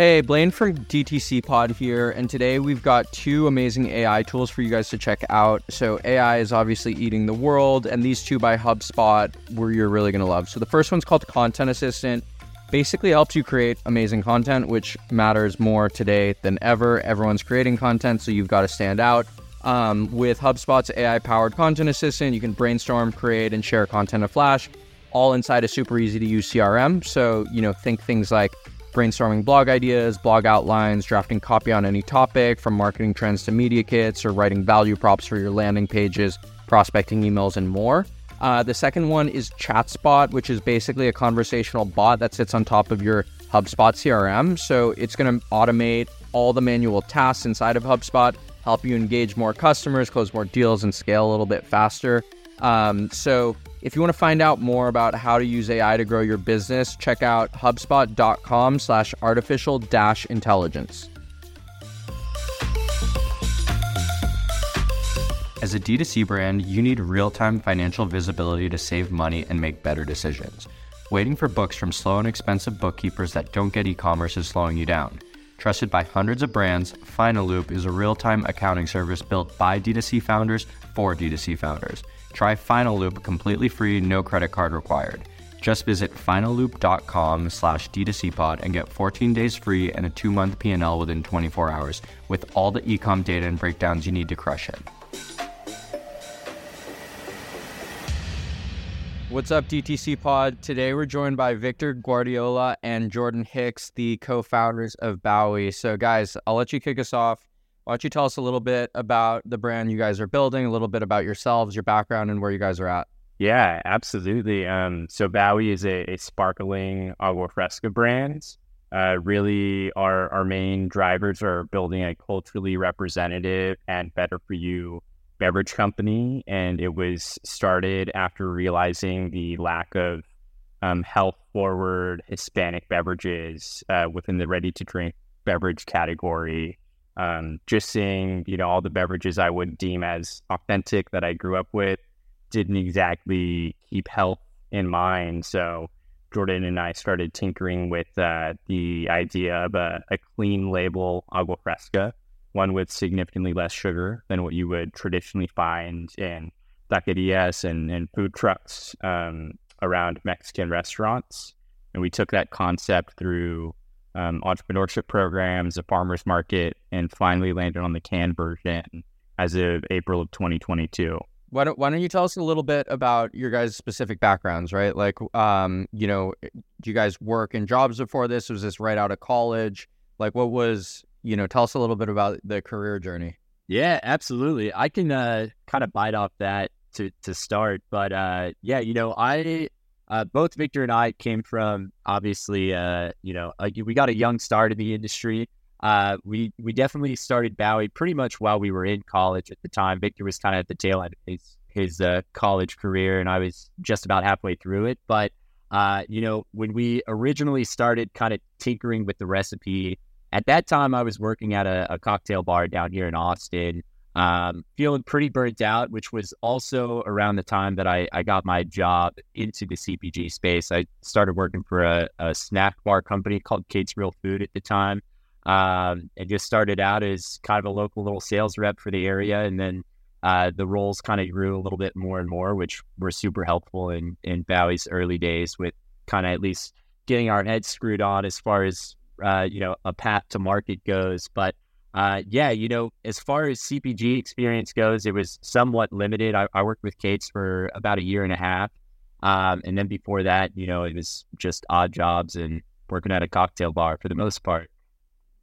Hey, Blaine from DTC Pod here, and today we've got two amazing AI tools for you guys to check out. So, AI is obviously eating the world, and these two by HubSpot were you're really to love. So, the first one's called Content Assistant. Basically, helps you create amazing content, which matters more today than ever. Everyone's creating content, so you've got to stand out. Um, with HubSpot's AI powered content assistant, you can brainstorm, create, and share content in Flash, all inside a super easy to use CRM. So, you know, think things like brainstorming blog ideas, blog outlines, drafting copy on any topic, from marketing trends to media kits, or writing value props for your landing pages, prospecting emails, and more. Uh, the second one is ChatSpot, which is basically a conversational bot that sits on top of your HubSpot CRM. So it's going to automate all the manual tasks inside of HubSpot, help you engage more customers, close more deals, and scale a little bit faster. Um, so if you want to find out more about how to use AI to grow your business, check out hubspot.com slash artificial dash intelligence. As a D2C brand, you need real time financial visibility to save money and make better decisions. Waiting for books from slow and expensive bookkeepers that don't get e commerce is slowing you down. Trusted by hundreds of brands, Finaloop is a real time accounting service built by D2C founders for D2C founders. Try Finaloop completely free, no credit card required. Just visit finaloop.com slash d2cpod and get 14 days free and a two-month P&L within 24 hours with all the ecom data and breakdowns you need to crush it. What's up, DTC Pod? Today we're joined by Victor Guardiola and Jordan Hicks, the co founders of Bawi. So, guys, I'll let you kick us off. Why don't you tell us a little bit about the brand you guys are building, a little bit about yourselves, your background, and where you guys are at? Yeah, absolutely. Um, so Bawi is a, a sparkling agua fresca brand. Uh, really, our our main drivers are building a culturally representative and better for you beverage company, and it was started after realizing the lack of um, health forward Hispanic beverages uh, within the ready to drink beverage category. Um, just seeing, you know, all the beverages I would deem as authentic that I grew up with didn't exactly keep health in mind. So Jordan and I started tinkering with uh, the idea of a, a clean label agua fresca one with significantly less sugar than what you would traditionally find in taquerias and, and food trucks um, around Mexican restaurants. And we took that concept through um, entrepreneurship programs, a farmer's market, and finally landed on the can version as of April of 2022. Why don't, why don't you tell us a little bit about your guys' specific backgrounds, right? Like, um, you know, do you guys work in jobs before this? Was this right out of college? Like, what was you know, tell us a little bit about the career journey. Yeah, absolutely. I can uh, kind of bite off that to to start, but uh, yeah, you know, I uh, both Victor and I came from obviously, uh, you know, a, we got a young start in the industry. Uh, we we definitely started Bawi pretty much while we were in college at the time. Victor was kind of at the tail end of his his uh, college career, and I was just about halfway through it. But uh, you know, when we originally started kind of tinkering with the recipe, at that time, I was working at a, a cocktail bar down here in Austin, um, feeling pretty burnt out, which was also around the time that I, I got my job into the CPG space. I started working for a, a snack bar company called Kate's Real Food at the time. Um, and just started out as kind of a local little sales rep for the area. And then uh, the roles kind of grew a little bit more and more, which were super helpful in, in Bawi's early days with kind of at least getting our heads screwed on as far as uh, you know, a path to market goes. But uh, yeah, you know, as far as CPG experience goes, it was somewhat limited. I, I worked with Kate's for about a year and a half. Um, and then before that, you know, it was just odd jobs and working at a cocktail bar for the most part.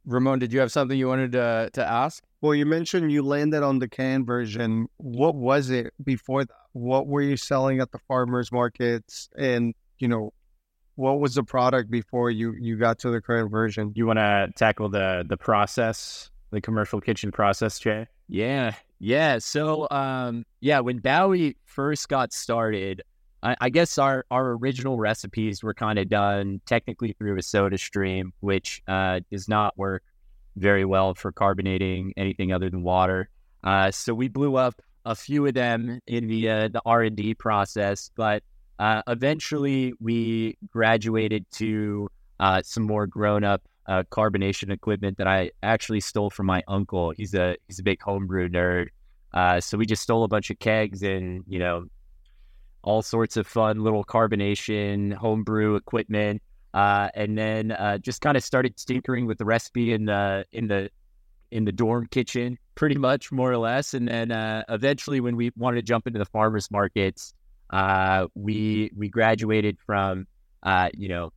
Ramon, did you have something you wanted to, to ask? Well, you mentioned you landed on the can version. What was it before that? What were you selling at the farmers markets? And, you know, what was the product before you you got to the current version? You want to tackle the the process, the commercial kitchen process, Jay? Yeah, yeah. So, um, yeah, when Bawi first got started, I, I guess our our original recipes were kind of done technically through a soda stream, which uh, does not work very well for carbonating anything other than water. Uh, so we blew up a few of them in the uh, the R and D process, but uh, eventually, we graduated to uh, some more grown up uh, carbonation equipment that I actually stole from my uncle. He's a he's a big homebrew nerd. Uh, so we just stole a bunch of kegs and you know all sorts of fun little carbonation homebrew equipment, uh, and then uh, just kind of started tinkering with the recipe in the in the in the dorm kitchen, pretty much more or less. And then uh, eventually, when we wanted to jump into the farmers markets, uh, we we graduated from you know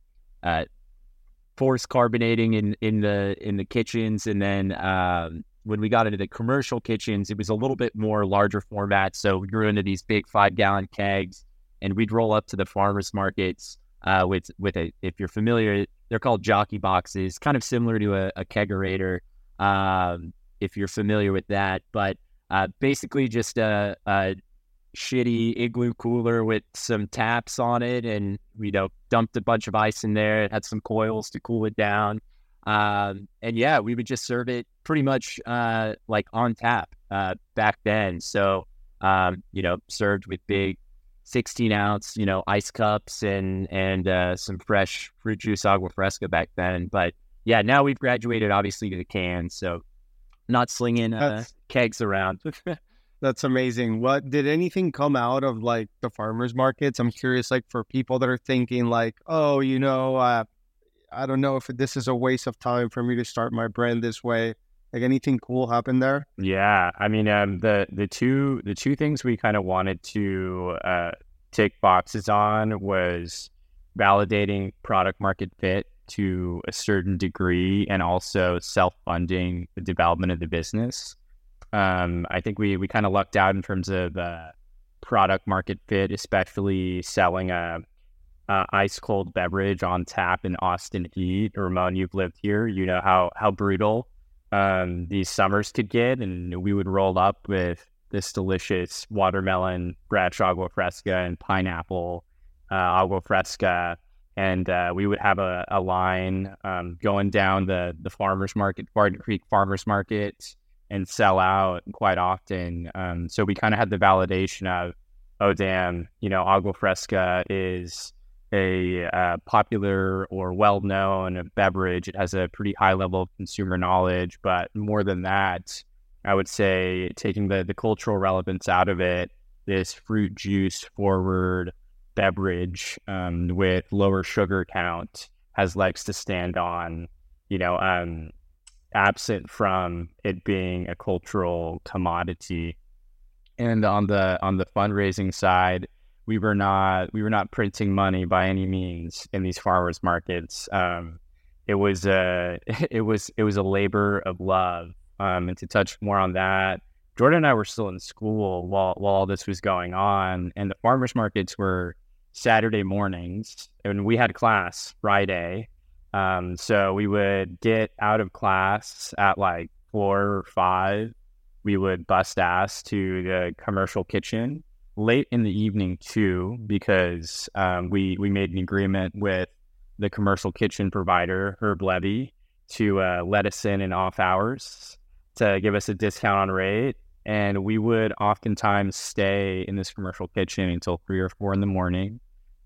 force carbonating in in the in the kitchens, and then um, when we got into the commercial kitchens, it was a little bit more larger format. So we grew into these big five gallon kegs, and we'd roll up to the farmers markets uh, with with a. If you're familiar, they're called jockey boxes, kind of similar to a, a kegerator. Um, if you're familiar with that, but uh, basically just a, a shitty igloo cooler with some taps on it, and you know dumped a bunch of ice in there. It had some coils to cool it down. Um, and yeah, we would just serve it pretty much uh, like on tap uh, back then. So, um, you know, served with big 16 ounce, you know, ice cups and and uh, some fresh fruit juice agua fresca back then. But yeah, now we've graduated obviously to the cans. So, not slinging uh, kegs around. That's amazing. What did anything come out of like the farmers markets? I'm curious, like for people that are thinking, like, oh, you know, uh, I don't know if this is a waste of time for me to start my brand this way. Like anything cool happened there? Yeah, I mean, um, the the two the two things we kind of wanted to uh, tick boxes on was validating product market fit to a certain degree, and also self funding the development of the business. Um, I think we we kind of lucked out in terms of uh, product market fit, especially selling a uh, ice cold beverage on tap in Austin heat. Ramon, you've lived here. You know how how brutal um, these summers could get, and we would roll up with this delicious watermelon Bradshaw agua fresca and pineapple uh, agua fresca, and uh, we would have a, a line um, going down the the farmers market, Barton Creek Farmers Market, and sell out quite often. Um, so we kind of had the validation of, oh damn, you know, agua fresca is a uh, popular or well known beverage. It has a pretty high level of consumer knowledge, but more than that, I would say taking the, the cultural relevance out of it, this fruit juice forward beverage um, with lower sugar count has legs to stand on, you know, um, absent from it being a cultural commodity. And on the on the fundraising side, we were not we were not printing money by any means in these farmers markets. Um, it was a it was it was a labor of love. Um, and to touch more on that, Jordan and I were still in school while while all this was going on, and the farmers markets were Saturday mornings, and we had class Friday. Um, so we would get out of class at like four or five. We would bust ass to the commercial kitchen late in the evening too, because um, we we made an agreement with the commercial kitchen provider Herb Levy to uh, let us in in off hours to give us a discount on rate, and we would oftentimes stay in this commercial kitchen until three or four in the morning.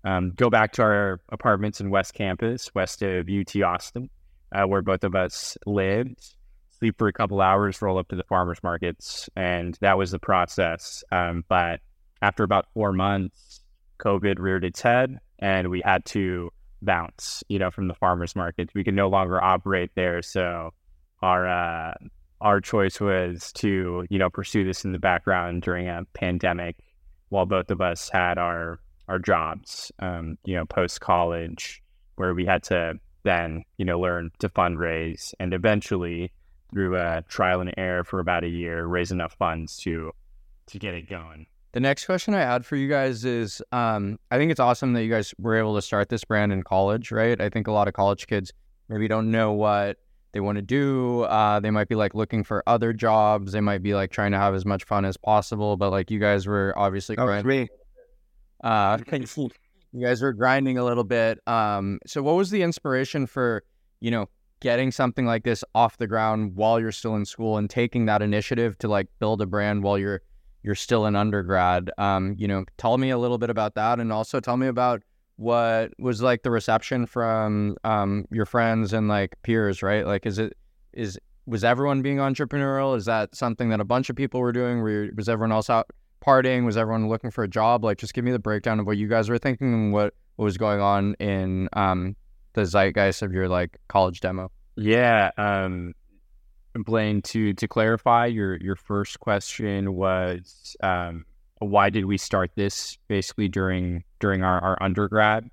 Um, go back to our apartments in West Campus, west of UT Austin, uh, where both of us lived. Sleep for a couple hours, roll up to the farmers markets, and that was the process. Um, but after about four months, COVID reared its head and we had to bounce, you know, from the farmers markets. We could no longer operate there. So our uh, our choice was to, you know, pursue this in the background during a pandemic while both of us had our our jobs, um, you know, post college, where we had to then, you know, learn to fundraise and eventually through a trial and error for about a year, raise enough funds to to get it going. The next question I had for you guys is um, I think it's awesome that you guys were able to start this brand in college, right? I think a lot of college kids maybe don't know what they want to do. Uh, they might be like looking for other jobs. They might be like trying to have as much fun as possible. But like you guys were obviously that grinding. Uh, you guys were grinding a little bit. Um, so what was the inspiration for you know getting something like this off the ground while you're still in school and taking that initiative to like build a brand while you're you're still an undergrad. Um, you know, tell me a little bit about that, and also tell me about what was like the reception from um your friends and like peers, right? Like, is it is was everyone being entrepreneurial? Is that something that a bunch of people were doing? Were, was everyone else out partying? Was everyone looking for a job? Like, just give me the breakdown of what you guys were thinking and what, what was going on in um the zeitgeist of your like college demo. Yeah, um, Blaine. To to clarify, your your first question was um, why did we start this basically during during our, our undergrad?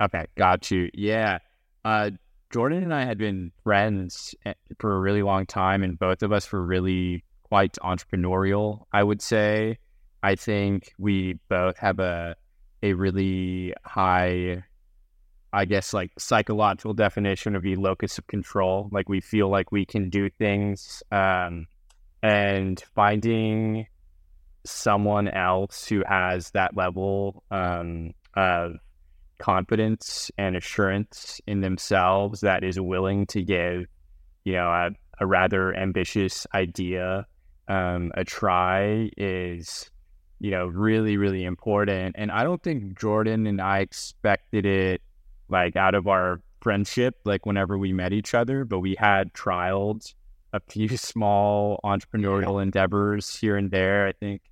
Okay, got you. Yeah. Uh, Jordan and I had been friends eh, for a really long time, and both of us were really quite entrepreneurial, I would say. I think we both have a a really high, I guess, like psychological definition of the locus of control. Like we feel like we can do things, um, and finding someone else who has that level um, of confidence and assurance in themselves that is willing to give, you know, a, a rather ambitious idea um, a try is, you know, really, really important. And I don't think Jordan and I expected it like out of our friendship, like whenever we met each other, but we had trialed a few small entrepreneurial endeavors here and there. I think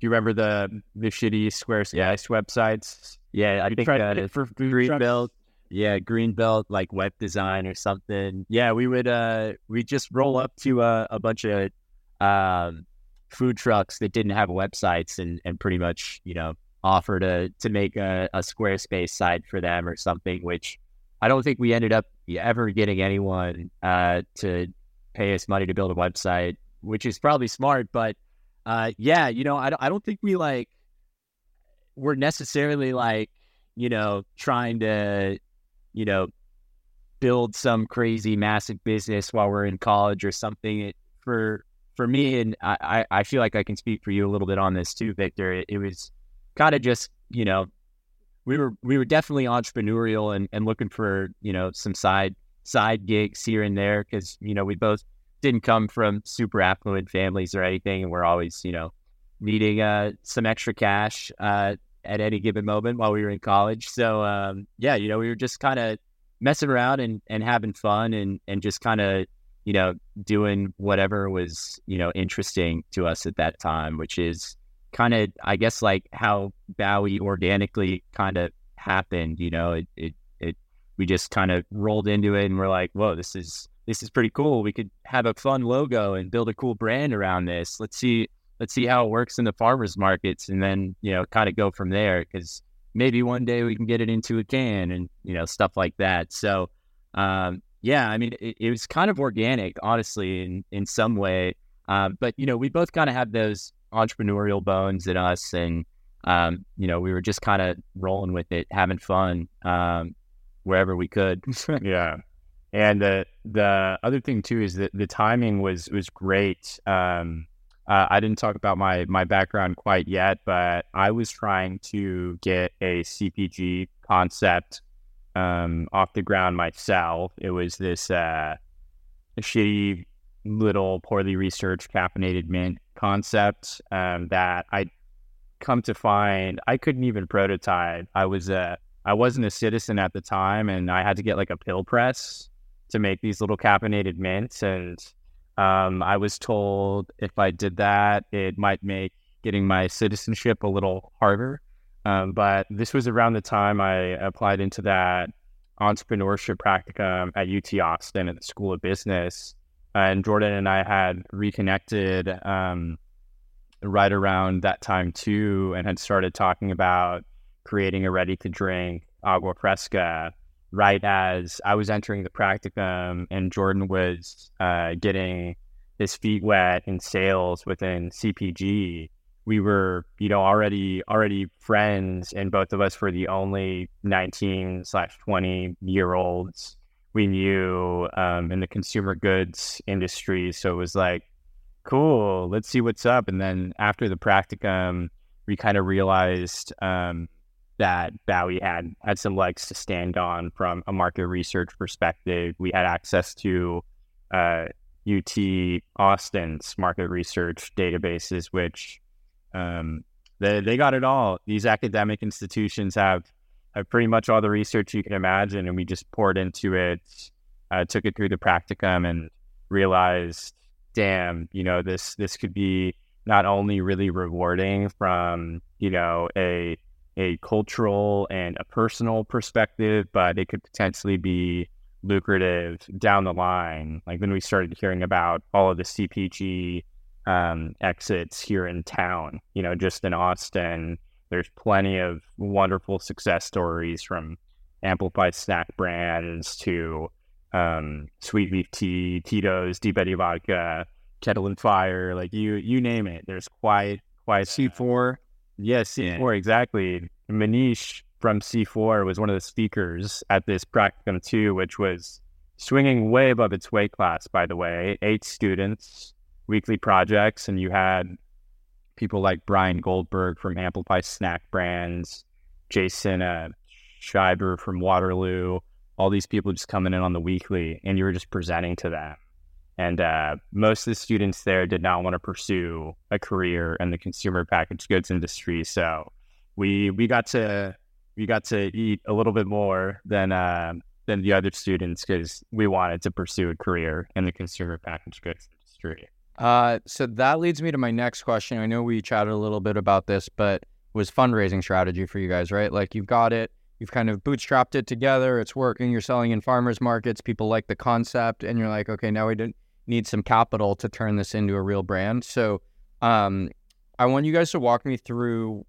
do you remember the the shitty Squarespace yeah. websites? Yeah, I think that is for Greenbelt. Yeah, Greenbelt like web design or something. Yeah, we would uh we just roll up to uh, a bunch of um food trucks that didn't have websites and and pretty much you know offer to to make a, a Squarespace site for them or something, which I don't think we ended up ever getting anyone uh, to pay us money to build a website, which is probably smart, but uh, yeah, you know, I, I don't think we like, we're necessarily like, you know, trying to, you know, build some crazy massive business while we're in college or something. It, for for me, and I, I feel like I can speak for you a little bit on this too, Victor. It, it was kind of just, you know, we were we were definitely entrepreneurial and, and looking for, you know, some side side gigs here and there because, you know, we both didn't come from super affluent families or anything, and we're always, you know, needing uh, some extra cash uh, at any given moment while we were in college. So um, yeah, you know, we were just kind of messing around and, and having fun and and just kind of you know doing whatever was you know interesting to us at that time, which is kind of I guess like how Bawi organically kind of happened. You know, it it it we just kind of rolled into it and we're like, whoa, this is this is pretty cool. We could have a fun logo and build a cool brand around this. Let's see, let's see how it works in the farmers markets, and then you know, kind of go from there. Because maybe one day we can get it into a can and you know, stuff like that. So, um, yeah, I mean, it, it, was kind of organic, honestly, in in some way. Um, but you know, we both kind of have those entrepreneurial bones in us, and um, you know, we were just kind of rolling with it, having fun um, wherever we could. yeah. And the the other thing too is that the timing was was great. Um, uh, I didn't talk about my my background quite yet, but I was trying to get a CPG concept um, off the ground myself. It was this uh, shitty little poorly researched caffeinated mint concept um, that I come to find I couldn't even prototype. I was a I wasn't a citizen at the time, and I had to get like a pill press to make these little caffeinated mints. And um, I was told if I did that, it might make getting my citizenship a little harder. Um, but this was around the time I applied into that entrepreneurship practicum at UT Austin at the School of Business. And Jordan and I had reconnected um, right around that time too, and had started talking about creating a ready to drink agua fresca right as I was entering the practicum and Jordan was uh, getting his feet wet in sales within CPG, we were, you know, already already friends, and both of us were the only 19 slash 20 year olds we knew um, in the consumer goods industry. So it was like, cool, let's see what's up. And then after the practicum, we kind of realized um, that Bawi had had some legs to stand on from a market research perspective. We had access to uh, UT Austin's market research databases, which um, they they got it all. These academic institutions have uh, pretty much all the research you can imagine, and we just poured into it. Uh, took it through the practicum and realized, damn, you know, this this could be not only really rewarding from you know a a cultural and a personal perspective, but it could potentially be lucrative down the line. Like when we started hearing about all of the CPG um, exits here in town, you know, just in Austin, there's plenty of wonderful success stories from amplified snack brands to um, sweet leaf tea, Tito's, Deep Eddy vodka, Kettle and Fire, like you you name it. There's quite quite C4. Yes, yeah, C4 exactly. Manish from C4 was one of the speakers at this practicum too, which was swinging way above its weight class. By the way, eight students, weekly projects, and you had people like Brian Goldberg from Amplify Snack Brands, Jason uh, from Waterloo, all these people just coming in on the weekly, and you were just presenting to them. And uh, most of the students there did not want to pursue a career in the consumer packaged goods industry. So we we got to we got to eat a little bit more than uh, than the other students because we wanted to pursue a career in the consumer packaged goods industry. Uh, so that leads me to my next question. I know we chatted a little bit about this, but was fundraising strategy for you guys, right? Like you've got it, you've kind of bootstrapped it together, it's working, you're selling in farmers markets, people like the concept, and you're like, okay, now we need some capital to turn this into a real brand. So, um, I want you guys to walk me through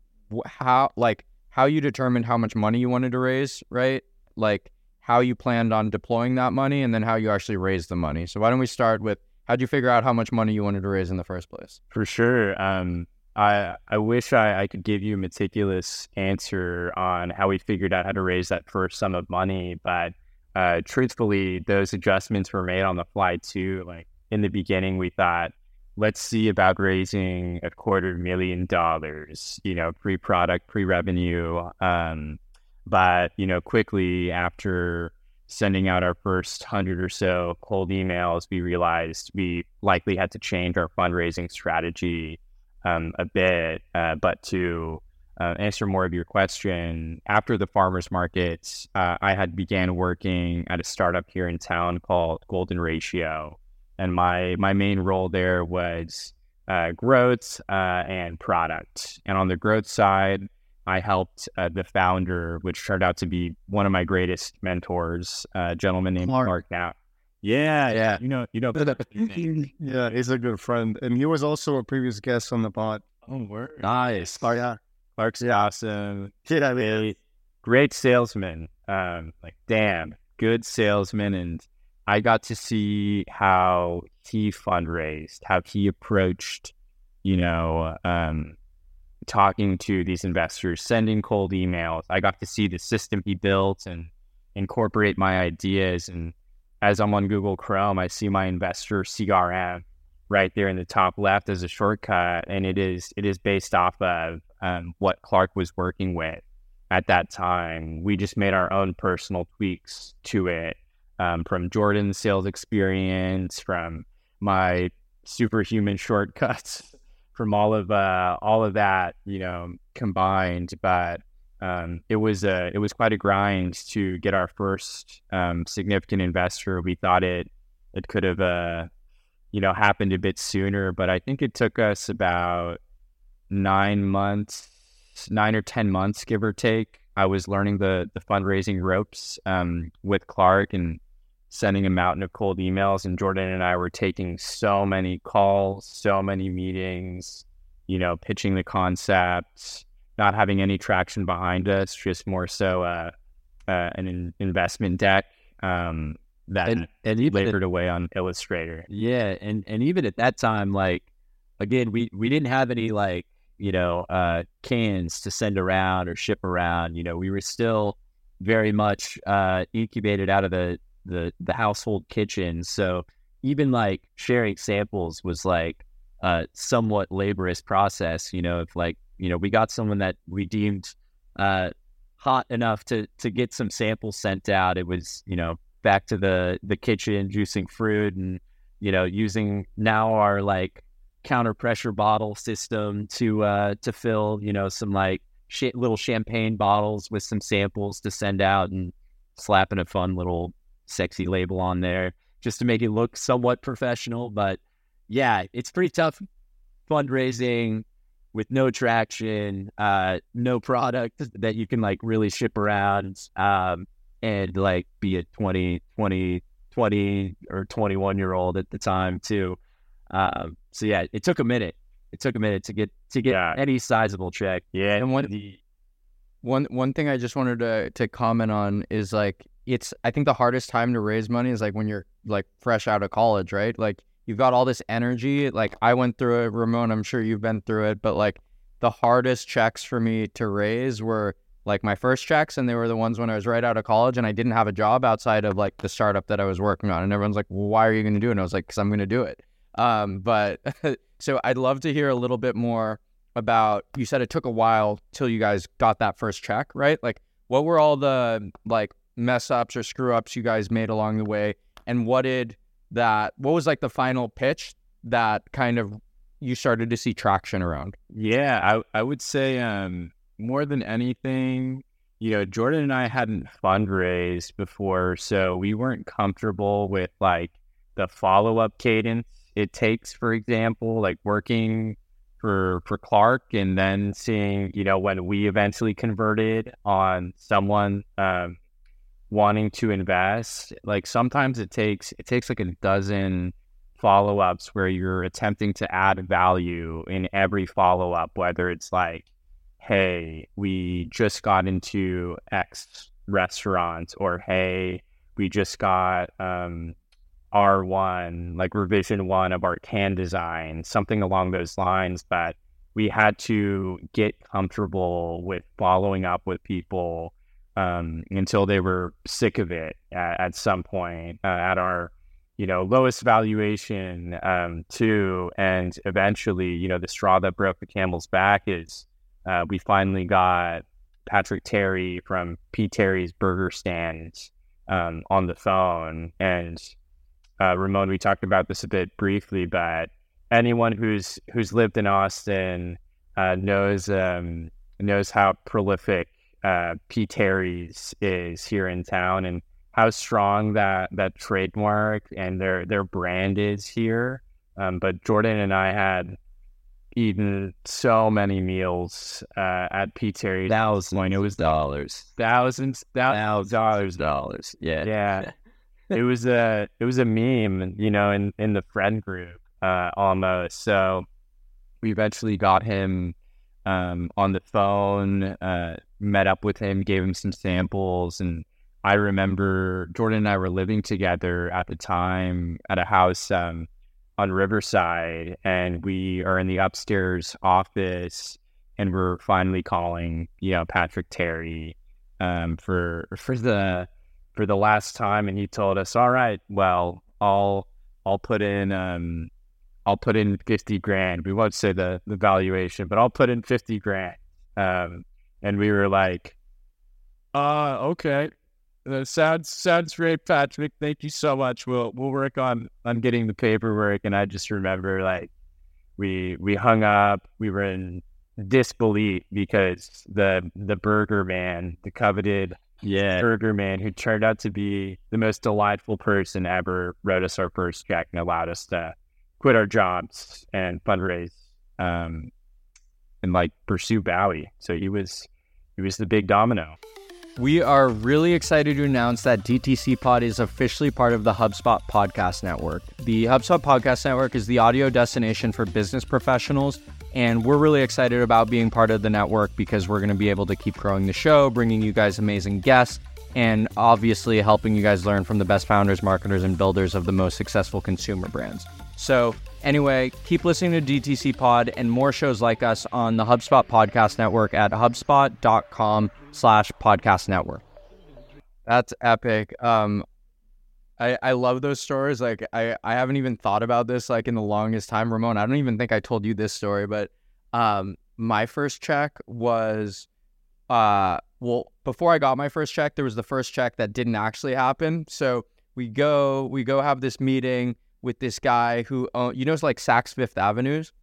how, like, how you determined how much money you wanted to raise, right? Like how you planned on deploying that money, and then how you actually raised the money. So why don't we start with how'd you figure out how much money you wanted to raise in the first place? For sure. Um, I I wish I, I could give you a meticulous answer on how we figured out how to raise that first sum of money, but uh, truthfully, those adjustments were made on the fly too. Like in the beginning, we thought, let's see about raising a quarter million dollars, you know, pre product, pre revenue. Um, but you know, quickly after sending out our first hundred or so cold emails, we realized we likely had to change our fundraising strategy um, a bit. Uh, but to uh, answer more of your question, after the farmers market, uh, I had began working at a startup here in town called Golden Ratio, and my my main role there was uh, growth uh, and product. And on the growth side, I helped uh, the founder, which turned out to be one of my greatest mentors, a gentleman named Clark Now. Yeah, yeah, you know, you know, yeah, he's a good friend, and he was also a previous guest on the pod. Oh, word. nice. Oh yeah, Clark's yeah. awesome. Yeah, really great salesman. Um, like damn, good salesman, and I got to see how he fundraised, how he approached, you know, um, talking to these investors, sending cold emails. I got to see the system he built and incorporate my ideas. And as I'm on Google Chrome, I see my investor CRM right there in the top left as a shortcut, and it is it is based off of um, what Clark was working with at that time. We just made our own personal tweaks to it um, from Jordan's sales experience, from my superhuman shortcuts from all of uh, all of that, you know, combined. But um, it was a it was quite a grind to get our first um, significant investor. We thought it it could have uh, you know happened a bit sooner, but I think it took us about nine months, nine or ten months, give or take. I was learning the the fundraising ropes um, with Clark and sending a mountain of cold emails. And Jordan and I were taking so many calls, so many meetings, you know, pitching the concepts, not having any traction behind us, just more so uh, uh, an in- investment deck um, that and, and labored at, away on Illustrator. Yeah, and and even at that time, like again, we we didn't have any like you know uh, cans to send around or ship around. You know, we were still very much uh, incubated out of the the the household kitchen. So even like sharing samples was like a somewhat laborious process. You know, if like you know we got someone that we deemed uh, hot enough to to get some samples sent out, it was you know back to the the kitchen juicing fruit and you know using now our like counter pressure bottle system to uh to fill you know some like sh- little champagne bottles with some samples to send out and slapping a fun little sexy label on there just to make it look somewhat professional. But yeah, it's pretty tough fundraising with no traction, uh, no product that you can like really ship around, um, and like be a 20, 20, 20 or 21 year old at the time too. Um, so yeah, it took a minute. It took a minute to get to get Yeah. any sizable check. Yeah, And what- the- One one thing I just wanted to to comment on is like it's I think the hardest time to raise money is like when you're like fresh out of college, right? Like you've got all this energy. Like I went through it, Ramon, I'm sure you've been through it, but like the hardest checks for me to raise were like my first checks and they were the ones when I was right out of college and I didn't have a job outside of like the startup that I was working on. And everyone's like, well, why are you going to do it? And I was like, because I'm going to do it. Um, but so I'd love to hear a little bit more about you said it took a while till you guys got that first check, right? Like what were all the like mess ups or screw ups you guys made along the way and what did that what was like the final pitch that kind of you started to see traction around? Yeah, I I would say um more than anything, you know, Jordan and I hadn't fundraised before, so we weren't comfortable with like the follow up cadence it takes, for example, like working for for Clark and then seeing, you know, when we eventually converted on someone um wanting to invest, like sometimes it takes it takes like a dozen follow ups where you're attempting to add value in every follow up, whether it's like, hey, we just got into X restaurant, or hey, we just got um, R1, like revision one of our can design, something along those lines. But we had to get comfortable with following up with people um, until they were sick of it at, at some point uh, at our you know, lowest valuation um, too. And eventually, you know, the straw that broke the camel's back is uh, we finally got Patrick Terry from P. Terry's Burger Stand um, on the phone. And uh, Ramon, we talked about this a bit briefly, but anyone who's who's lived in Austin uh, knows um, knows how prolific uh, P. Terry's is here in town, and how strong that that trademark and their their brand is here. Um, but Jordan and I had eaten so many meals uh, at P. Terry's. Thousands It was dollars. thousands, thousands Thousands dollars. Yeah. Yeah, it was a it was a meme, you know, in in the friend group uh, almost. So we eventually got him um, on the phone, uh, met up with him, gave him some samples, and I remember Jordan and I were living together at the time at a house um, on Riverside, and we are in the upstairs office, and we're finally calling, you know, Patrick Terry um, for for the for the last time, and he told us, "All right, well, I'll I'll put in um, I'll put in fifty grand. We won't say the the valuation, but I'll put in fifty grand." Um, and we were like, "Uh, okay." That sounds sounds great, Patrick. Thank you so much. We'll we'll work on on getting the paperwork. And I just remember like we we hung up. We were in disbelief because the the burger man, the coveted Yeah. burger man, who turned out to be the most delightful person ever, wrote us our first check and allowed us to quit our jobs and fundraise um, and like pursue Bawi. So he was he was the big domino. We are really excited to announce that DTC Pod is officially part of the HubSpot Podcast Network. The HubSpot Podcast Network is the audio destination for business professionals, and we're really excited about being part of the network because we're going to be able to keep growing the show, bringing you guys amazing guests, and obviously helping you guys learn from the best founders, marketers, and builders of the most successful consumer brands. So, anyway, keep listening to DTC Pod and more shows like us on the HubSpot Podcast Network at hubspot.com slash podcast network. That's epic. Um, I, I love those stories. Like I, I haven't even thought about this like in the longest time, Ramon. I don't even think I told you this story, but um, my first check was uh well before I got my first check, there was the first check that didn't actually happen. So we go we go have this meeting with this guy who own, you know it's like Saks Fifth Avenues,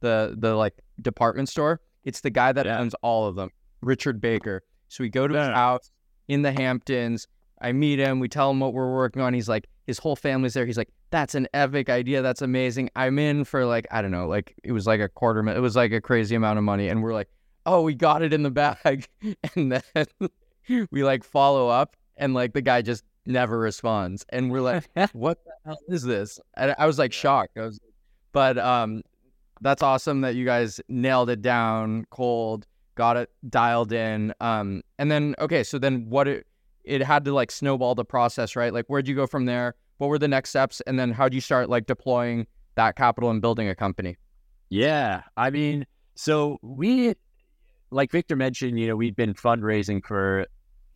the the like department store. It's the guy that Yeah. owns all of them. Richard Baker. So we go to his house in the Hamptons. I meet him. We tell him what we're working on. He's like, his whole family's there. He's like, that's an epic idea. That's amazing. I'm in for like, I don't know, like it was like a quarter, it was like a crazy amount of money. And we're like, oh, we got it in the bag. And then we like follow up and like the guy just never responds. And we're like, what the hell is this? And I was like shocked. I was, but um, that's awesome that you guys nailed it down cold, got it dialed in. Um, and then okay, so then what it it had to like snowball the process, right? Like where'd you go from there? What were the next steps? And then how'd you start like deploying that capital and building a company? Yeah, I mean, so we, like Victor mentioned, you know, we'd been fundraising for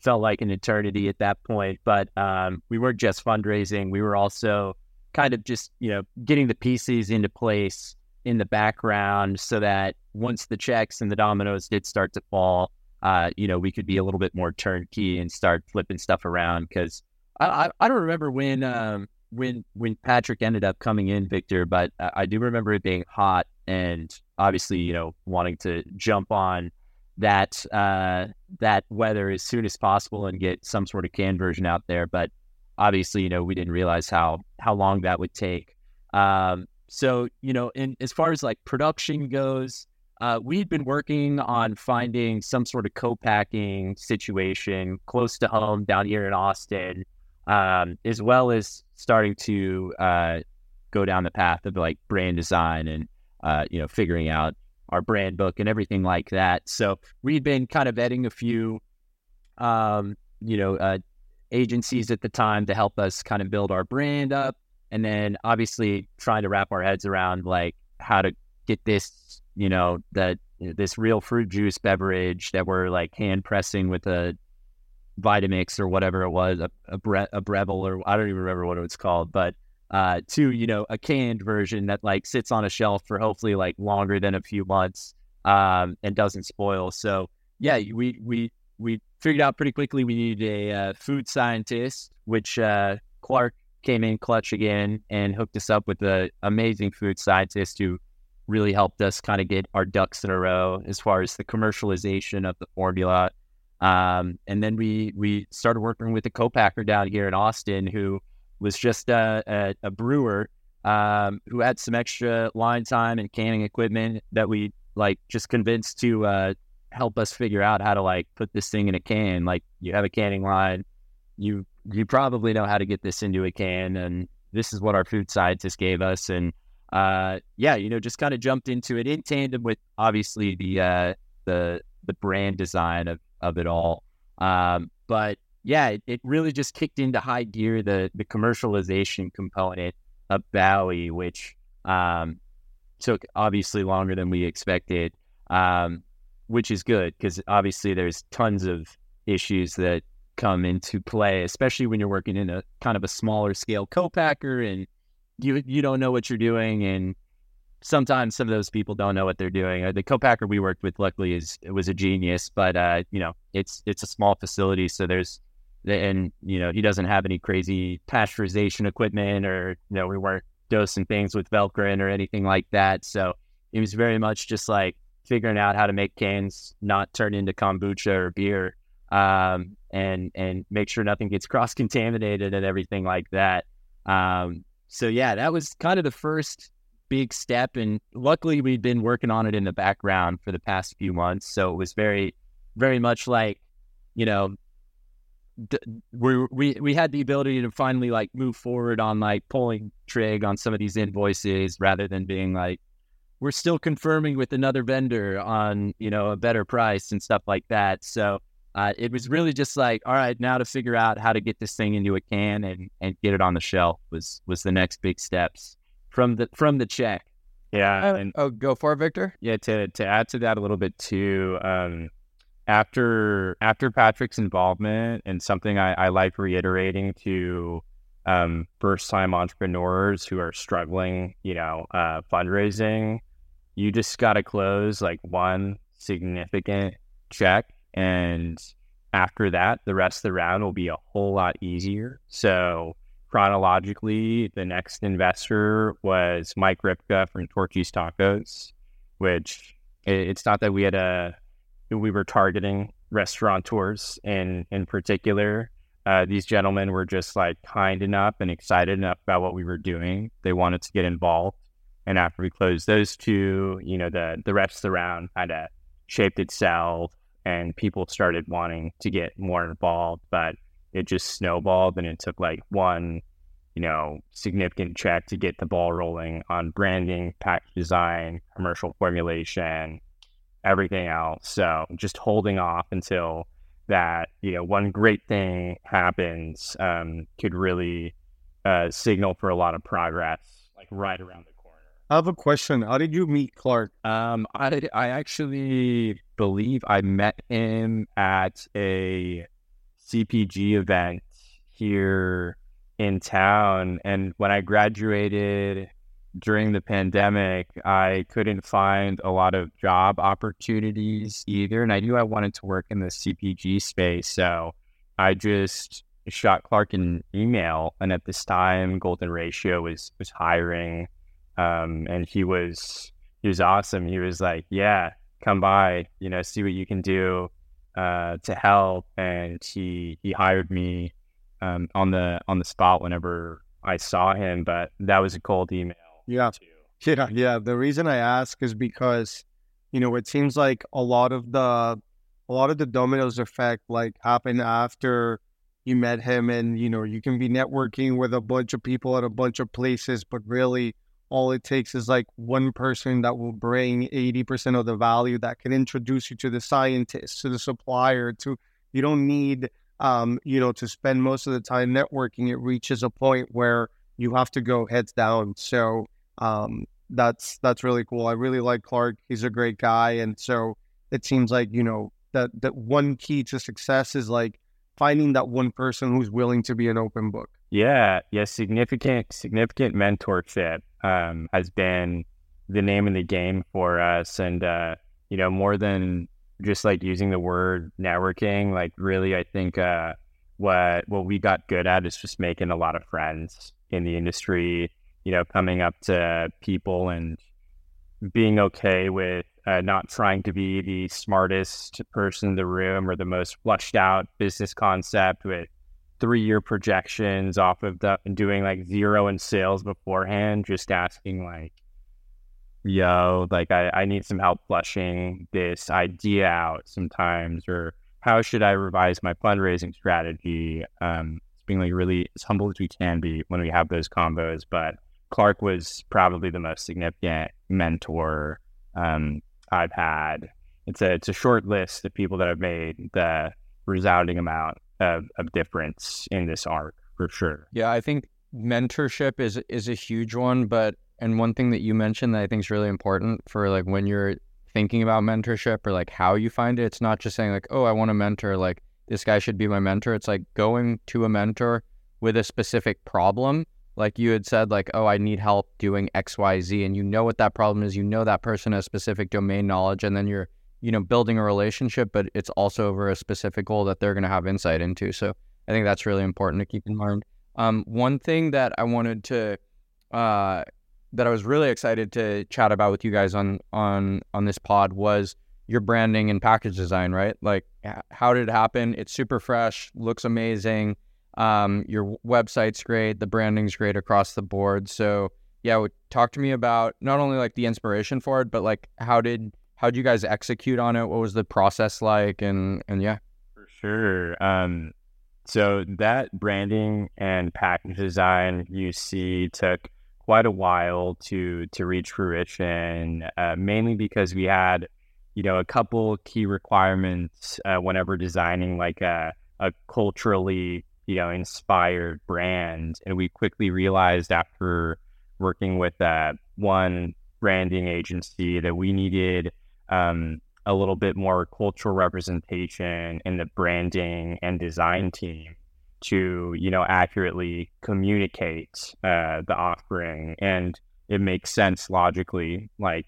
felt like an eternity at that point, but um, we weren't just fundraising; we were also kind of just you know getting the pieces into place in the background so that once the checks and the dominoes did start to fall, uh, you know, we could be a little bit more turnkey and start flipping stuff around. Because I, I, I, don't remember when um, when when Patrick ended up coming in, Victor, but I do remember it being hot and obviously, you know, wanting to jump on that uh, that weather as soon as possible and get some sort of can version out there. But obviously, you know, we didn't realize how how long that would take. Um, so, you know, in as far as like production goes, uh, we'd been working on finding some sort of co-packing situation close to home down here in Austin, um, as well as starting to uh, go down the path of like brand design and uh, you know figuring out our brand book and everything like that. So we'd been kind of vetting a few, um, you know, uh, agencies at the time to help us kind of build our brand up and then obviously trying to wrap our heads around like how to get this you know that this real fruit juice beverage that we're like hand pressing with a Vitamix or whatever it was, a, a, bre- a Breville or I don't even remember what it was called, but uh, to you know a canned version that like sits on a shelf for hopefully like longer than a few months um, and doesn't spoil. So yeah, we we we figured out pretty quickly we needed a uh, food scientist, which uh, Clark came in clutch again and hooked us up with an amazing food scientist who really helped us kind of get our ducks in a row as far as the commercialization of the formula. Um, and then we we started working with a co-packer down here in Austin who was just a, a, a brewer um, who had some extra line time and canning equipment that we like just convinced to uh, help us figure out how to like put this thing in a can. Like you have a canning line, you you probably know how to get this into a can, and this is what our food scientist gave us. And uh, yeah, you know, just kind of jumped into it in tandem with obviously the uh, the the brand design of of it all. Um, but yeah, it, it, really just kicked into high gear the the commercialization component of Bawi, which um, took obviously longer than we expected, um, which is good because obviously there's tons of issues that come into play, especially when you're working in a kind of a smaller scale co-packer and you you don't know what you're doing and sometimes some of those people don't know what they're doing. Uh, the co-packer we worked with luckily is was a genius, but uh, you know, it's it's a small facility so there's and you know, he doesn't have any crazy pasteurization equipment or you know, we weren't dosing things with Velcorin or anything like that. So it was very much just like figuring out how to make cans not turn into kombucha or beer um, and and make sure nothing gets cross contaminated and everything like that. Um, so yeah, that was kind of the first big step, and luckily we'd been working on it in the background for the past few months, so it was very, very much like, you know, we we we had the ability to finally like move forward on like pulling trig on some of these invoices rather than being like we're still confirming with another vendor on you know a better price and stuff like that so uh, it was really just like, all right, now to figure out how to get this thing into a can and, and get it on the shelf was was the next big steps from the from the check. Yeah. Uh, and, oh, go for it, Victor. Yeah. To to add to that a little bit too. Um, after after Patrick's involvement and something I, I like reiterating to um, first time entrepreneurs who are struggling, you know, uh, fundraising, you just got to close like one significant check and after that, the rest of the round will be a whole lot easier. So chronologically, the next investor was Mike Rypka from Torchy's Tacos, which it's not that we had a we were targeting restaurateurs in in particular. Uh, these gentlemen were just like kind enough and excited enough about what we were doing. They wanted to get involved. And after we closed those two, you know, the the rest around kind of shaped itself and people started wanting to get more involved, but it just snowballed and it took like one, you know, significant check to get the ball rolling on branding, package design, commercial formulation, everything else. So just holding off until that, you know, one great thing happens um, could really uh, signal for a lot of progress, like right around the corner. I have a question. How did you meet Clark? Um, I, I actually believe I met him at a CPG event here in town. And when I graduated during the pandemic, I couldn't find a lot of job opportunities either. And I knew I wanted to work in the CPG space. So I just shot Clark an email. And at this time, Golden Ratio was, was hiring. Um, and he was, he was awesome. He was like, yeah, come by, you know, see what you can do uh, to help. And he, he hired me um, on the, on the spot whenever I saw him, but that was a cold email yeah. too. Yeah, yeah. The reason I ask is because, you know, it seems like a lot of the a lot of the dominoes effect like happened after you met him and you know, you can be networking with a bunch of people at a bunch of places, but really all it takes is like one person that will bring 80% of the value that can introduce you to the scientist, to the supplier, to you don't need um, you know, to spend most of the time networking. It reaches a point where you have to go heads down. So um, that's that's really cool. I really like Clark. He's a great guy, and so it seems like you know that that one key to success is like finding that one person who's willing to be an open book. Yeah, yeah, significant significant mentorship um, has been the name of the game for us, and uh, you know more than just like using the word networking. Like really, I think uh, what what we got good at is just making a lot of friends in the industry you know, coming up to people and being okay with uh, not trying to be the smartest person in the room or the most flushed out business concept with three year projections off of the and doing like zero in sales beforehand, just asking like, yo, like I, I need some help flushing this idea out sometimes, or how should I revise my fundraising strategy? Um, being like really as humble as we can be when we have those combos, but Clark was probably the most significant mentor um, I've had. It's a it's a short list of people that have made the resounding amount of, of difference in this arc for sure. Yeah, I think mentorship is is a huge one, but and one thing that you mentioned that I think is really important for like when you're thinking about mentorship or like how you find it, it's not just saying like, oh, I want a mentor, like this guy should be my mentor. It's like going to a mentor with a specific problem like you had said like oh i need help doing xyz and you know what that problem is. You know that person has specific domain knowledge and then you're you know building a relationship but it's also over a specific goal that they're going to have insight into. So i think that's really important to keep in mind. Um, one thing that i wanted to uh, that i was really excited to chat about with you guys on on on this pod was your branding and package design right? Like how did it happen? It's super fresh looks amazing um, your website's great, the branding's great across the board. So yeah, talk to me about not only like the inspiration for it, but like how did how did you guys execute on it? What was the process like? And and yeah, for sure. Um, so that branding and package design you see took quite a while to to reach fruition, uh, mainly because we had you know a couple key requirements uh, whenever designing like a a culturally you know, inspired brand. And we quickly realized after working with that one branding agency that we needed um, a little bit more cultural representation in the branding and design team to, you know, accurately communicate uh, the offering. And it makes sense logically. Like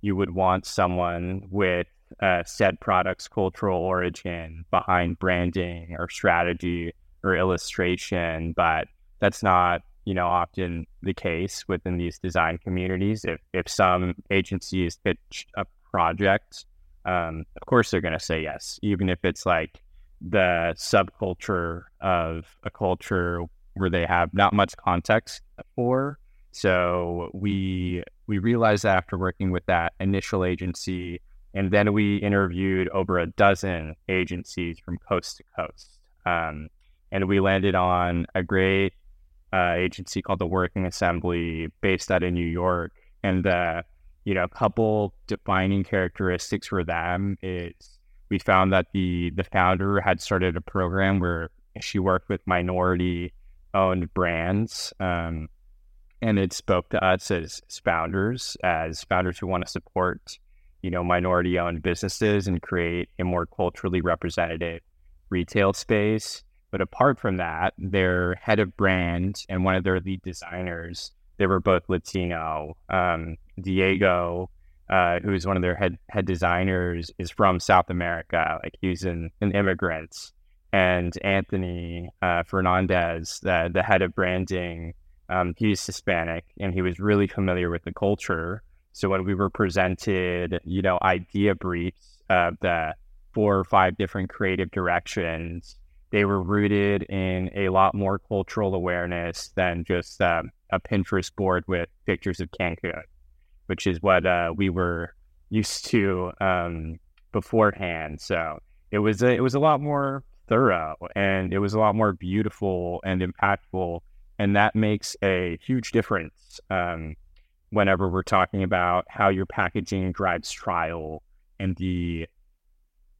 you would want someone with uh, said product's cultural origin behind branding or strategy or illustration, but that's not you know often the case within these design communities. If if some agencies pitch a project um, of course they're going to say yes, even if it's like the subculture of a culture where they have not much context for. So we we realized after working with that initial agency, and then we interviewed over a dozen agencies from coast to coast, um, and we landed on a great uh, agency called the Working Assembly, based out of New York, and the you know, a couple defining characteristics for them is we found that the the founder had started a program where she worked with minority owned brands. Um, and it spoke to us as, as founders, as founders who want to support, you know, minority owned businesses and create a more culturally representative retail space. But apart from that, their head of brand and one of their lead designers they were both Latino. Um, Diego, uh, who's one of their head head designers, is from South America. Like he's an, an immigrant. And Anthony uh, Fernandez, the, the head of branding, um, he's Hispanic, and he was really familiar with the culture. So when we were presented, you know, idea briefs of the four or five different creative directions, they were rooted in a lot more cultural awareness than just um, a Pinterest board with pictures of Cancun, which is what uh, we were used to um, beforehand. So it was a, it was a lot more thorough and it was a lot more beautiful and impactful, and that makes a huge difference um, whenever we're talking about how your packaging drives trial and the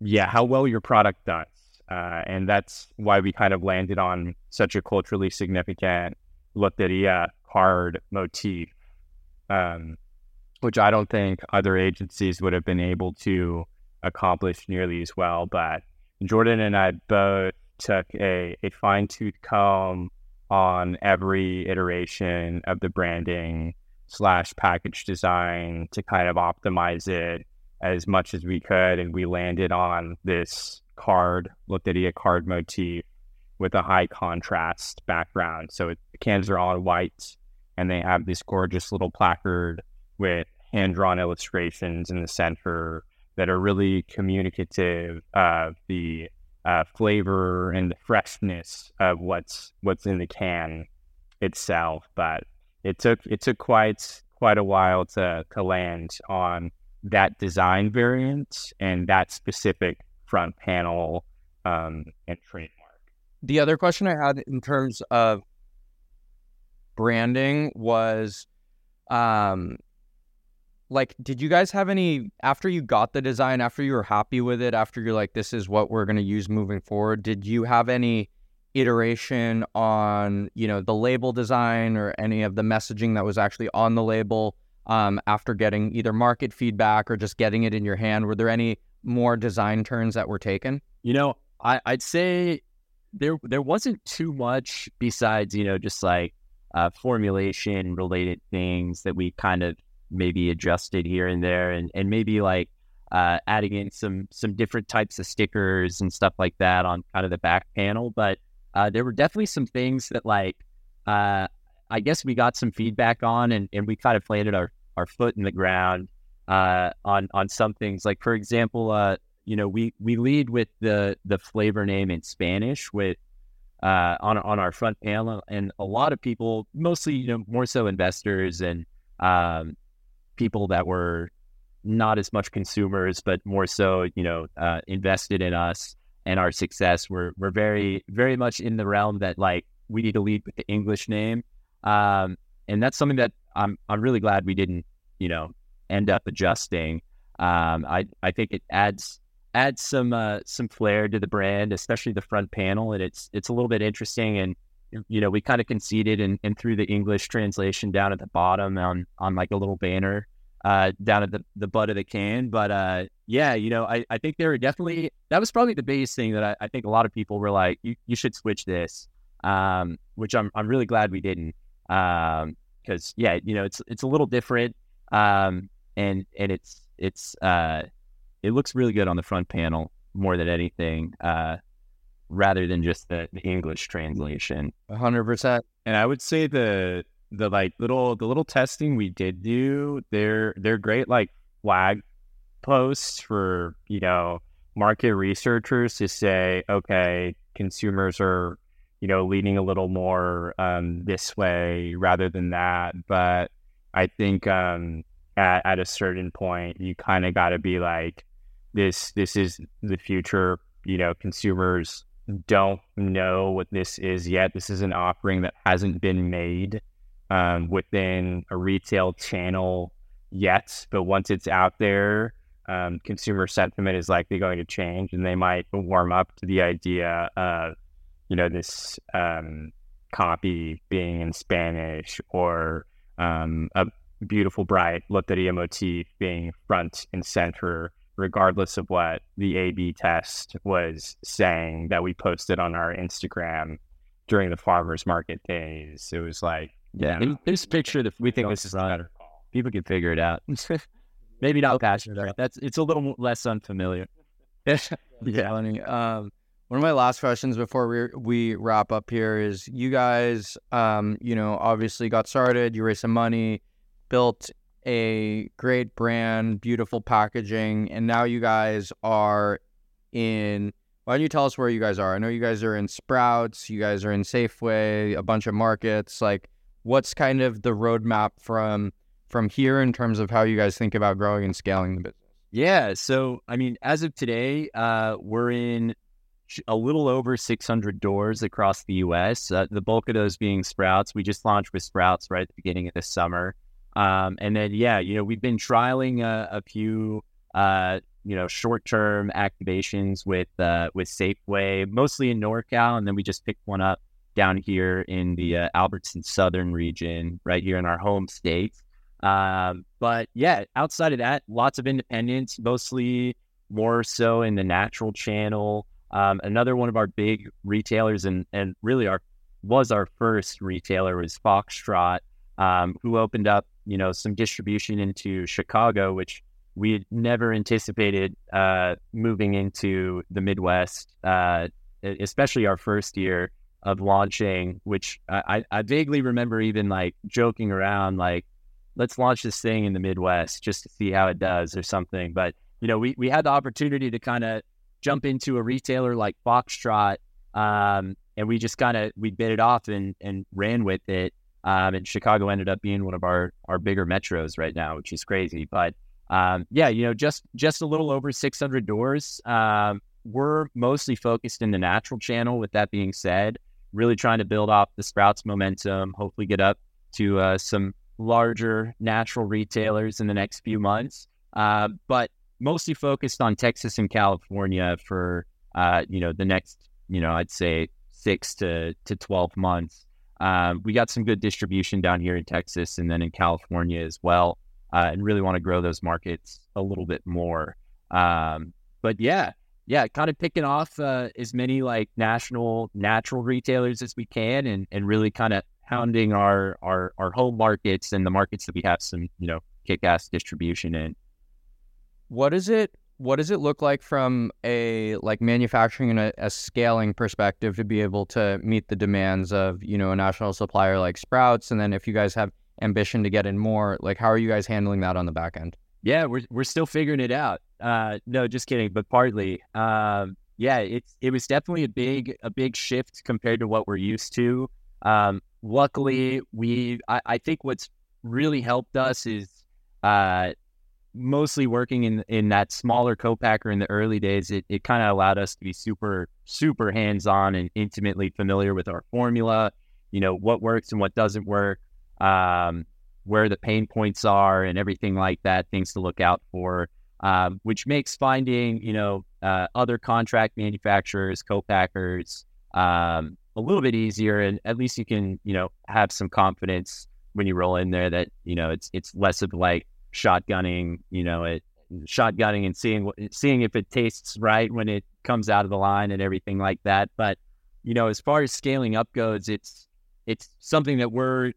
yeah how well your product does. Uh, and that's why we kind of landed on such a culturally significant loteria card motif, um, which I don't think other agencies would have been able to accomplish nearly as well. But Jordan and I both took a, a fine tooth comb on every iteration of the branding slash package design to kind of optimize it as much as we could. And we landed on this card, Loteria card motif with a high contrast background. So it, the cans are all white and they have this gorgeous little placard with hand drawn illustrations in the center that are really communicative of the uh, flavor and the freshness of what's what's in the can itself. But it took it took quite quite a while to to land on that design variant and that specific front panel um, and trademark. The other question I had in terms of branding was um like did you guys have any after you got the design after you were happy with it after you're like this is what we're going to use moving forward did you have any iteration on you know the label design or any of the messaging that was actually on the label um, after getting either market feedback or just getting it in your hand were there any more design turns that were taken you know I, i'd say there there wasn't too much besides you know just like uh, formulation related things that we kind of maybe adjusted here and there, and and maybe like uh, adding in some some different types of stickers and stuff like that on kind of the back panel. But uh, there were definitely some things that like uh, I guess we got some feedback on, and, and we kind of planted our our foot in the ground uh, on on some things. Like for example, uh, you know, we we lead with the the flavor name in Spanish with uh, on on our front panel, and a lot of people, mostly you know more so investors and um, people that were not as much consumers, but more so you know uh, invested in us and our success. We're we're very very much in the realm that like we need to lead with the English name, um, and that's something that I'm I'm really glad we didn't you know end up adjusting. Um, I I think it adds adds some uh, some flair to the brand, especially the front panel, and it's it's a little bit interesting. And you know, we kind of conceded and, and threw the English translation down at the bottom on on like a little banner uh, down at the, the butt of the can. But uh, yeah, you know, I, I think there were definitely that was probably the biggest thing that I, I think a lot of people were like, you, you should switch this, um, which I'm I'm really glad we didn't. Um, because yeah, you know, it's it's a little different. Um, and and it's it's uh it looks really good on the front panel more than anything, uh, rather than just the, the English translation. hundred percent. And I would say the the like little the little testing we did do, they're they're great like flag posts for you know market researchers to say, okay, consumers are you know leaning a little more um, this way rather than that. But I think um, at, at a certain point, you kind of got to be like, this this is the future. You know, consumers don't know what this is yet. This is an offering that hasn't been made um, within a retail channel yet, but once it's out there, um, consumer sentiment is likely going to change, and they might warm up to the idea of, you know, this um, copy being in Spanish or um, a beautiful, bright at motif being front and center, regardless of what the A/B test was saying that we posted on our Instagram during the farmers market days. It was like, yeah, this picture that we think this is better people can figure it out. Maybe not passionate. That's it's a little less unfamiliar. yeah. Um, one of my last questions before we we wrap up here is you guys, um, you know, obviously got started. You raised some money, built a great brand, beautiful packaging, and now you guys are in. Why don't you tell us where you guys are? I know you guys are in Sprouts. You guys are in Safeway, a bunch of markets. Like, what's kind of the roadmap from from here in terms of how you guys think about growing and scaling the business? Yeah. So, I mean, as of today, uh, we're in a little over 600 doors across the US. Uh, the bulk of those being Sprouts. We just launched with Sprouts right at the beginning of this summer. Um, and then, yeah, you know, we've been trialing a, a few, uh, you know, short-term activations with uh, with Safeway, mostly in NorCal, and then we just picked one up down here in the uh, Albertson Southern region, right here in our home state. Um, but yeah, outside of that, lots of independents, mostly more so in the natural channel. Um, another one of our big retailers and and really our was our first retailer was Foxtrot, um, who opened up you know some distribution into Chicago, which we had never anticipated uh, moving into the Midwest, uh, especially our first year of launching. Which I, I vaguely remember even like joking around like let's launch this thing in the Midwest just to see how it does or something. But you know, we we had the opportunity to kind of jump into a retailer like Foxtrot, um, and we just kind of we bit it off and and ran with it. Um, and Chicago ended up being one of our our bigger metros right now, which is crazy. But um, yeah, you know, just just a little over 600 doors. Um, we're mostly focused in the natural channel. With that being said, really trying to build off the Sprouts momentum. Hopefully, get up to uh, some larger natural retailers in the next few months, uh, but mostly focused on Texas and California for uh, you know the next you know I'd say six to to twelve months. Um, we got some good distribution down here in Texas and then in California as well, uh, and really want to grow those markets a little bit more. Um, but yeah, yeah, kind of picking off uh, as many like national natural retailers as we can, and and really kind of hounding our our our home markets and the markets that we have some you know kick ass distribution in. What is it? What does it look like from a like manufacturing and a, a, scaling perspective to be able to meet the demands of you know a national supplier like Sprouts? And then if you guys have ambition to get in more, like how are you guys handling that on the back end? Yeah, we're we're still figuring it out. Uh, no, just kidding, but partly. Um, yeah, it's it was definitely a big a big shift compared to what we're used to. Um, luckily, we I, I, think what's really helped us is uh, mostly working in in that smaller co-packer in the early days. It it kind of allowed us to be super super hands on and intimately familiar with our formula. You know what works and what doesn't work. Um, where the pain points are and everything like that, things to look out for, um, which makes finding, you know, uh, other contract manufacturers, co-packers, um, a little bit easier, and at least you can you know have some confidence when you roll in there that you know it's it's less of like shotgunning, you know, it shotgunning and seeing seeing if it tastes right when it comes out of the line and everything like that. But you know, as far as scaling up goes, it's it's something that we're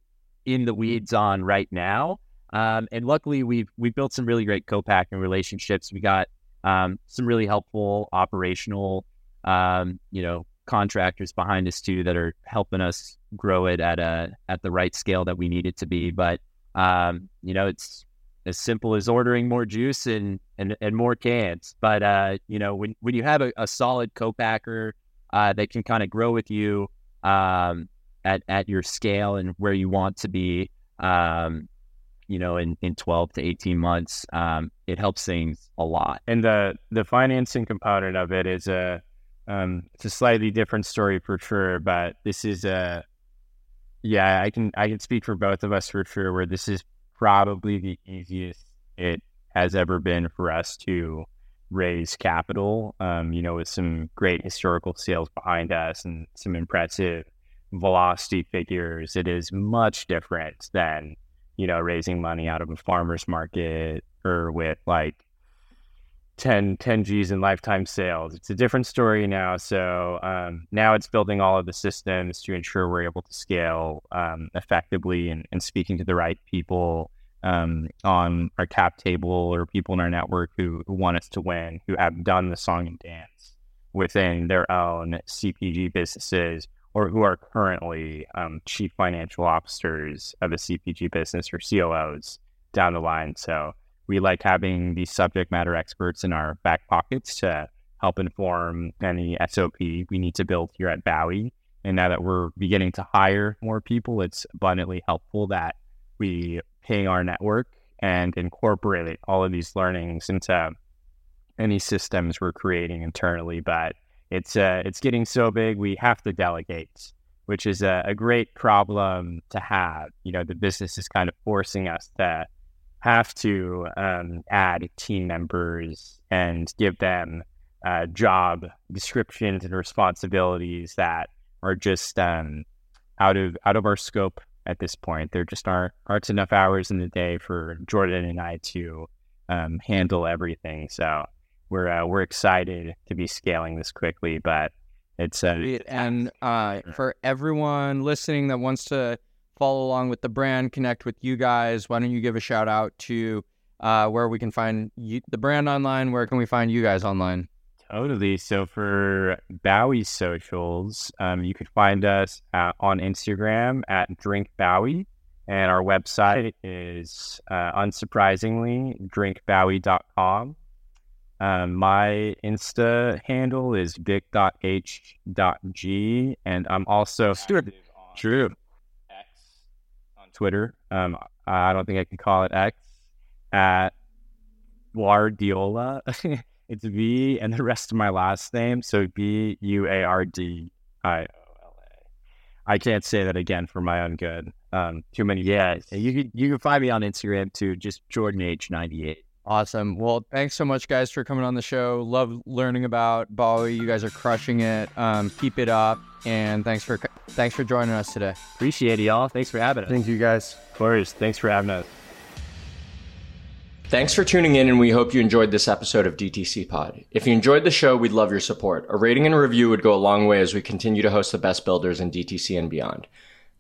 in the weeds on right now. Um, and luckily, we've we built some really great co-packing relationships. We got um, some really helpful operational, um, you know, contractors behind us too that are helping us grow it at a at the right scale that we need it to be. But um, you know, it's as simple as ordering more juice and and and more cans. But uh, you know, when when you have a, a solid co-packer uh, that can kind of grow with you um, at at your scale and where you want to be, um, you know, in in twelve to eighteen months, um, it helps things a lot. And the the financing component of it is a um, it's a slightly different story for sure, but this is a yeah, I can I can speak for both of us for sure. Where this is probably the easiest it has ever been for us to raise capital. Um, you know, with some great historical sales behind us and some impressive velocity figures, it is much different than you know raising money out of a farmer's market or with like 10, 10 G's in lifetime sales. It's a different story now. So um, now it's building all of the systems to ensure we're able to scale um, effectively and, and, speaking to the right people um, on our cap table or people in our network who, who, want us to win, who have done the song and dance within their own CPG businesses or who are currently um, chief financial officers of a CPG business or COOs down the line. So we like having these subject matter experts in our back pockets to help inform any SOP we need to build here at Bawi. And now that we're beginning to hire more people, it's abundantly helpful that we ping our network and incorporate all of these learnings into any systems we're creating internally. But it's uh, it's getting so big we have to delegate, which is a, a great problem to have. You know, the business is kind of forcing us to have to um, add team members and give them uh, job descriptions and responsibilities that are just um, out of out of our scope at this point. There just aren't aren't enough hours in the day for Jordan and I to um, handle everything. So we're uh, we're excited to be scaling this quickly, but it's uh, and uh, for everyone listening that wants to follow along with the brand, connect with you guys, why don't you give a shout out to uh, where we can find you, the brand online? Where can we find you guys online? Totally. So for Bawi socials, um, you could find us at, on Instagram at Drink Bawi, and our website is uh, unsurprisingly drinkbawi.com. Um, my Insta handle is vic.h.g, and I'm also True. Twitter. Um, I don't think I can call it X at Buardiola. it's V and the rest of my last name. So B U A R D I O L A. I can't say that again for my own good. Um, too many. Yeah, you can you can find me on Instagram too. Just Jordan H ninety eight. Awesome. Well, thanks so much, guys, for coming on the show. Love learning about Bawi. You guys are crushing it. Um, keep it up, and thanks for thanks for joining us today. Appreciate it, y'all. Thanks for having us. Thank you, guys. Of course. Thanks for having us. Thanks for tuning in, and we hope you enjoyed this episode of DTC Pod. If you enjoyed the show, we'd love your support. A rating and a review would go a long way as we continue to host the best builders in DTC and beyond.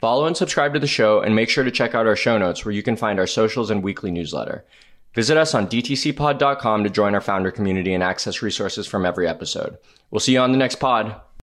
Follow and subscribe to the show, and make sure to check out our show notes where you can find our socials and weekly newsletter. Visit us on dtcpod.com to join our founder community and access resources from every episode. We'll see you on the next pod.